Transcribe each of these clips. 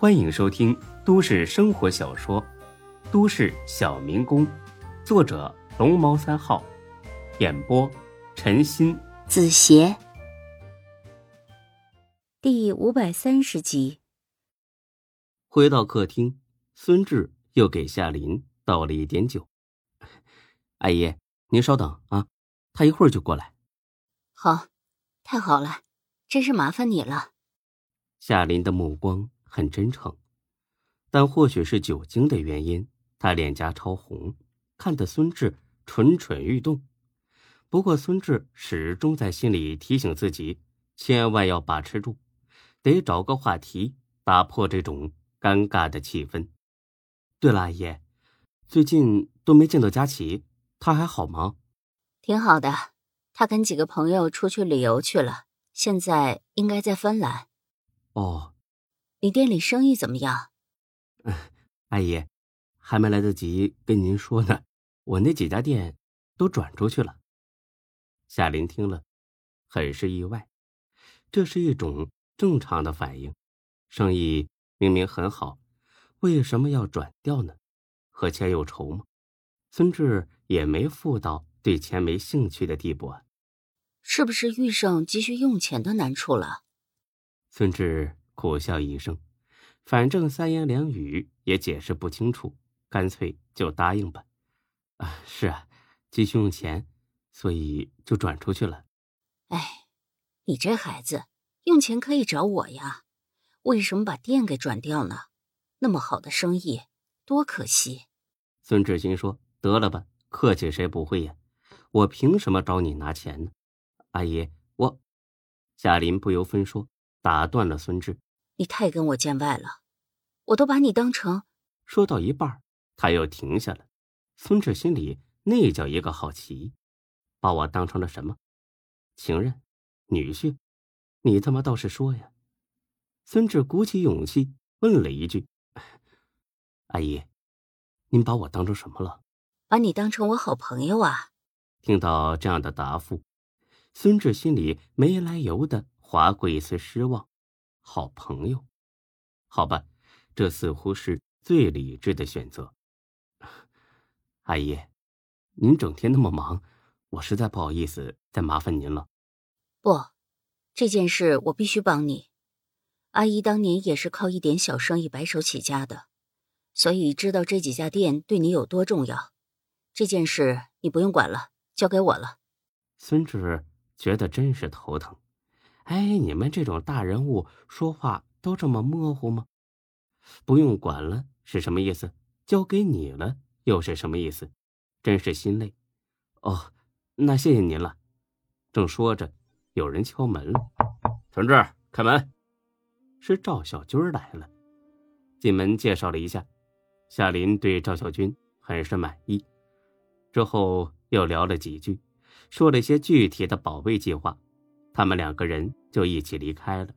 欢迎收听都市生活小说《都市小民工》，作者龙猫三号，演播陈鑫、子邪，第五百三十集。回到客厅，孙志又给夏林倒了一点酒。阿姨，您稍等啊，他一会儿就过来。好，太好了，真是麻烦你了。夏林的目光很真诚，但或许是酒精的原因，他脸颊超红，看得孙志蠢蠢欲动。不过孙志始终在心里提醒自己，千万要把持住，得找个话题打破这种尴尬的气氛。对了，阿姨，最近都没见到佳琪，她还好吗？挺好的，她跟几个朋友出去旅游去了，现在应该在芬兰。哦，你店里生意怎么样？阿姨，还没来得及跟您说呢，我那几家店都转出去了。夏林听了，很是意外，这是一种正常的反应。生意明明很好，为什么要转掉呢？和钱有仇吗？孙志也没富到对钱没兴趣的地步啊。是不是遇上急需用钱的难处了？孙志苦笑一声，反正三言两语也解释不清楚，干脆就答应吧。啊，是啊，急需用钱，所以就转出去了。哎，你这孩子，用钱可以找我呀，为什么把店给转掉呢？那么好的生意，多可惜。孙志新说：“得了吧，客气谁不会呀？我凭什么找你拿钱呢？”阿姨，我夏林不由分说。打断了孙志，你太跟我见外了，我都把你当成……说到一半，他又停下了。孙志心里那叫一个好奇，把我当成了什么？情人、女婿？你他妈倒是说呀！孙志鼓起勇气问了一句：“阿姨，您把我当成什么了？”把你当成我好朋友啊！听到这样的答复，孙志心里没来由的。划过一丝失望，好朋友，好吧，这似乎是最理智的选择。阿姨，您整天那么忙，我实在不好意思再麻烦您了。不，这件事我必须帮你。阿姨当年也是靠一点小生意白手起家的，所以知道这几家店对你有多重要。这件事你不用管了，交给我了。孙志觉得真是头疼。哎，你们这种大人物说话都这么模糊吗？不用管了是什么意思？交给你了又是什么意思？真是心累。哦，那谢谢您了。正说着，有人敲门了。同志，开门。是赵小军来了。进门介绍了一下，夏林对赵小军很是满意。之后又聊了几句，说了些具体的保卫计划。他们两个人就一起离开了。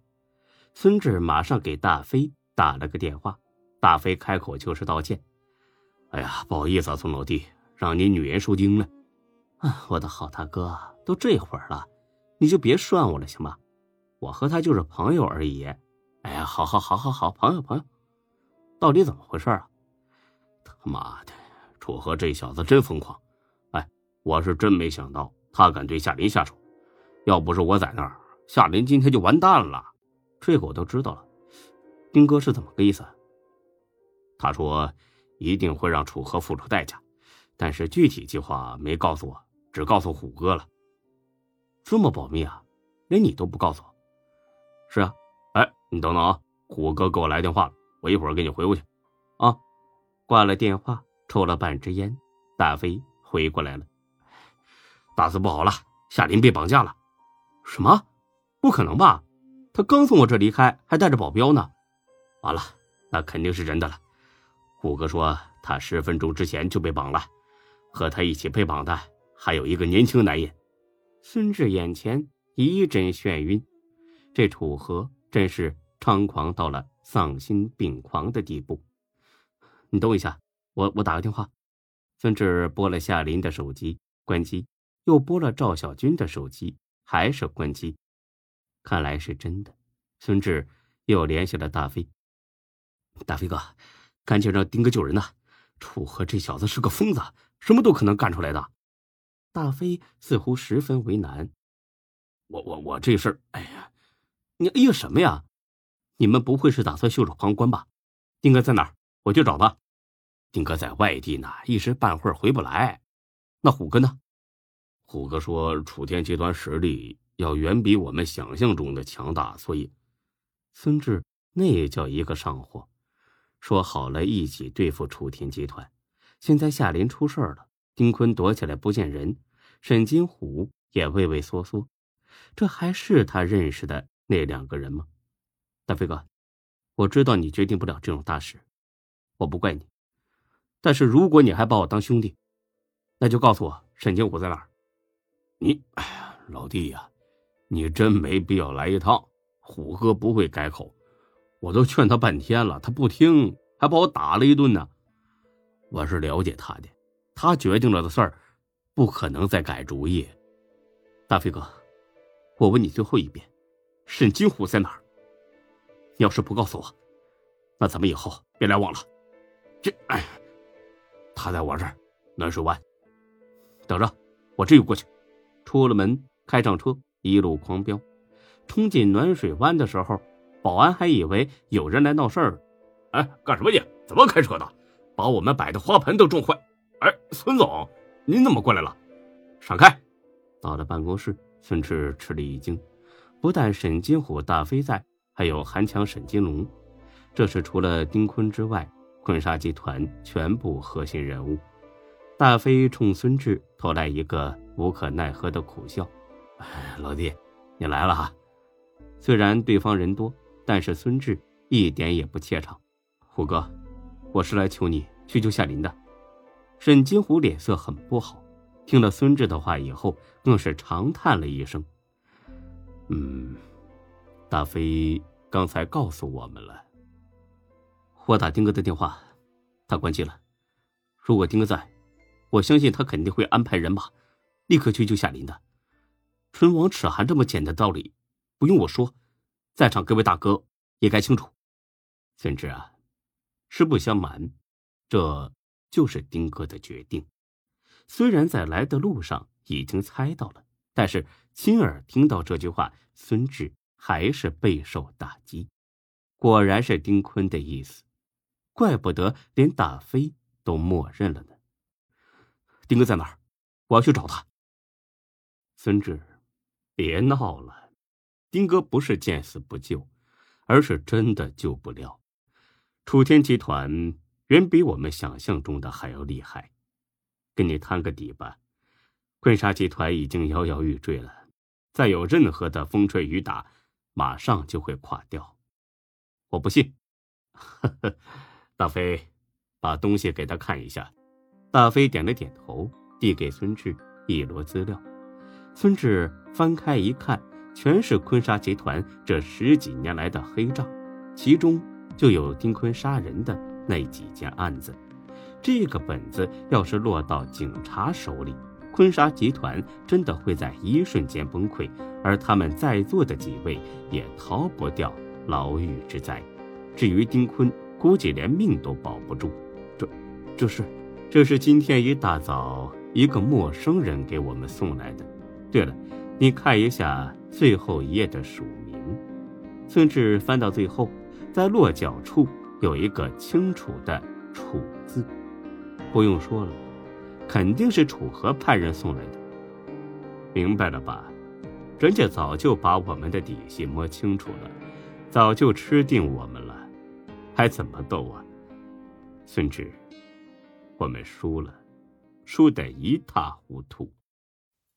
孙志马上给大飞打了个电话，大飞开口就是道歉：“哎呀，不好意思啊，孙老弟，让你女人受惊了。啊，我的好大哥，都这会儿了，你就别涮我了，行吗？我和他就是朋友而已。哎呀，好好好好好，朋友朋友，到底怎么回事啊？他妈的，楚河这小子真疯狂！哎，我是真没想到他敢对夏林下手。”要不是我在那儿，夏林今天就完蛋了。这个我都知道了。丁哥是怎么个意思？他说一定会让楚河付出代价，但是具体计划没告诉我，只告诉虎哥了。这么保密啊？连你都不告诉我？是啊。哎，你等等啊，虎哥给我来电话了，我一会儿给你回过去。啊，挂了电话，抽了半支烟，大飞回过来了。大事不好了，夏林被绑架了。什么？不可能吧？他刚从我这离开，还带着保镖呢。完了，那肯定是真的了。虎哥说他十分钟之前就被绑了，和他一起被绑的还有一个年轻男人。孙志眼前一阵眩晕，这楚河真是猖狂到了丧心病狂的地步。你等我一下，我我打个电话。孙志拨了夏林的手机，关机，又拨了赵小军的手机。还是关机，看来是真的。孙志又联系了大飞。大飞哥，赶紧让丁哥救人呐！楚河这小子是个疯子，什么都可能干出来的。大飞似乎十分为难。我我我这事儿，哎呀，你哎呀什么呀？你们不会是打算袖手旁观吧？丁哥在哪儿？我去找他。丁哥在外地呢，一时半会儿回不来。那虎哥呢？虎哥说，楚天集团实力要远比我们想象中的强大，所以孙志那也叫一个上火。说好了一起对付楚天集团，现在夏林出事了，丁坤躲起来不见人，沈金虎也畏畏缩缩，这还是他认识的那两个人吗？大飞哥，我知道你决定不了这种大事，我不怪你，但是如果你还把我当兄弟，那就告诉我沈金虎在哪儿。你，哎呀，老弟呀，你真没必要来一趟，虎哥不会改口。我都劝他半天了，他不听，还把我打了一顿呢。我是了解他的，他决定了的事儿，不可能再改主意。大飞哥，我问你最后一遍，沈金虎在哪儿？你要是不告诉我，那咱们以后别来往了。这，哎，他在我这儿，暖水湾。等着，我这就过去。出了门，开上车，一路狂飙，冲进暖水湾的时候。保安还以为有人来闹事儿，哎，干什么去？怎么开车的？把我们摆的花盆都撞坏！哎，孙总，您怎么过来了？闪开！到了办公室，孙志吃了一惊，不但沈金虎、大飞在，还有韩强、沈金龙，这是除了丁坤之外，坤沙集团全部核心人物。大飞冲孙志投来一个无可奈何的苦笑：“，老弟，你来了哈。虽然对方人多。”但是孙志一点也不怯场，虎哥，我是来求你去救夏林的。沈金虎脸色很不好，听了孙志的话以后，更是长叹了一声：“嗯，大飞刚才告诉我们了。我打丁哥的电话，他关机了。如果丁哥在，我相信他肯定会安排人马，立刻去救夏林的。唇亡齿寒这么简单的道理，不用我说。”在场各位大哥也该清楚，孙志啊，实不相瞒，这就是丁哥的决定。虽然在来的路上已经猜到了，但是亲耳听到这句话，孙志还是备受打击。果然是丁坤的意思，怪不得连大飞都默认了呢。丁哥在哪儿？我要去找他。孙志，别闹了。丁哥不是见死不救，而是真的救不了。楚天集团远比我们想象中的还要厉害。跟你摊个底吧，坤沙集团已经摇摇欲坠了，再有任何的风吹雨打，马上就会垮掉。我不信。呵呵，大飞，把东西给他看一下。大飞点了点头，递给孙志一摞资料。孙志翻开一看。全是坤沙集团这十几年来的黑账，其中就有丁坤杀人的那几件案子。这个本子要是落到警察手里，坤沙集团真的会在一瞬间崩溃，而他们在座的几位也逃不掉牢狱之灾。至于丁坤，估计连命都保不住。这，这是，这是今天一大早一个陌生人给我们送来的。对了。你看一下最后一页的署名，孙志翻到最后，在落脚处有一个清楚的“楚”字，不用说了，肯定是楚河派人送来的。明白了吧？人家早就把我们的底细摸清楚了，早就吃定我们了，还怎么斗啊？孙志，我们输了，输得一塌糊涂。